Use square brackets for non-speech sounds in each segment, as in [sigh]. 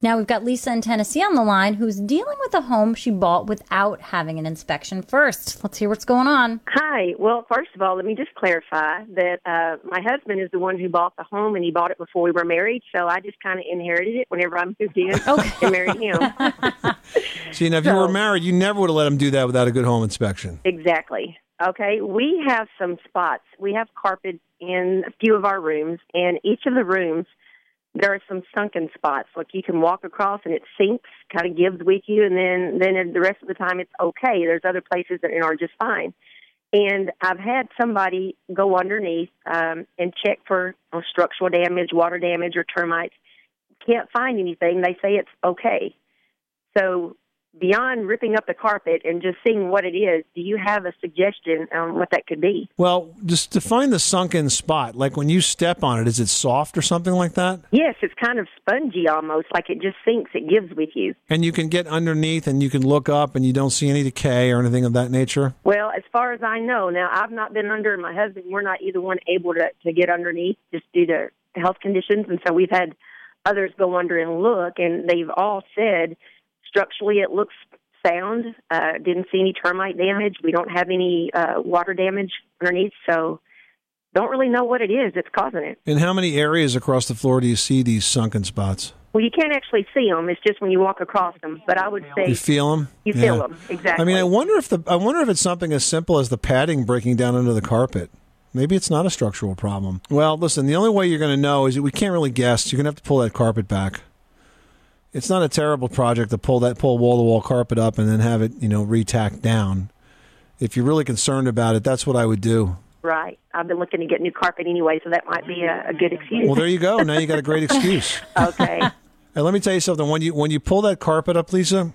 Now we've got Lisa in Tennessee on the line who's dealing with a home she bought without having an inspection first. Let's hear what's going on. Hi. Well, first of all, let me just clarify that uh, my husband is the one who bought the home and he bought it before we were married. So I just kind of inherited it whenever I moved in [laughs] Okay. and married him. [laughs] See, now if you were married, you never would have let him do that without a good home inspection. exactly. Okay. We have some spots. We have carpet in a few of our rooms, and each of the rooms, there are some sunken spots. Like you can walk across and it sinks, kind of gives with you, and then then the rest of the time it's okay. There's other places that are just fine. And I've had somebody go underneath um, and check for uh, structural damage, water damage, or termites. Can't find anything. They say it's okay. So beyond ripping up the carpet and just seeing what it is, do you have a suggestion on what that could be? Well, just define the sunken spot. Like when you step on it, is it soft or something like that? Yes, it's kind of spongy almost, like it just sinks. It gives with you. And you can get underneath and you can look up and you don't see any decay or anything of that nature. Well, as far as I know, now I've not been under. and My husband, we're not either one able to to get underneath just due to health conditions, and so we've had others go under and look, and they've all said structurally it looks sound. Uh, didn't see any termite damage. We don't have any uh, water damage underneath, so don't really know what it is that's causing it. In how many areas across the floor do you see these sunken spots? Well, you can't actually see them. It's just when you walk across them. But I would say You feel them? You feel them exactly. I mean, I wonder if the I wonder if it's something as simple as the padding breaking down under the carpet. Maybe it's not a structural problem. Well, listen, the only way you're going to know is we can't really guess. You're going to have to pull that carpet back. It's not a terrible project to pull that pull wall to wall carpet up and then have it, you know, retacked down. If you're really concerned about it, that's what I would do. right. I've been looking to get new carpet anyway, so that might be a, a good excuse. Well, there you go. Now you got a great excuse. [laughs] okay. And let me tell you something. When you when you pull that carpet up, Lisa,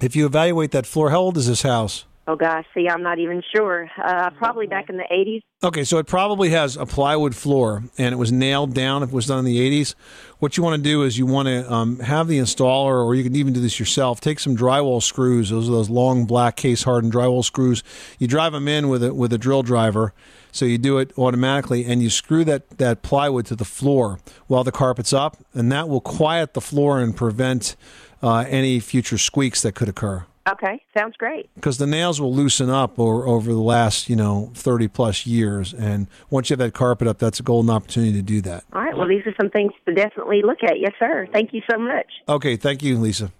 if you evaluate that floor, how old is this house? Oh gosh, see, I'm not even sure. Uh, probably back in the 80s. Okay, so it probably has a plywood floor, and it was nailed down. If it was done in the '80s, what you want to do is you want to um, have the installer, or you can even do this yourself. Take some drywall screws; those are those long black case hardened drywall screws. You drive them in with a with a drill driver, so you do it automatically, and you screw that that plywood to the floor while the carpet's up, and that will quiet the floor and prevent uh, any future squeaks that could occur Okay, sounds great. because the nails will loosen up over, over the last you know 30 plus years and once you have that carpet up that's a golden opportunity to do that All right, well, these are some things to definitely look at. Yes, sir. Thank you so much. okay thank you lisa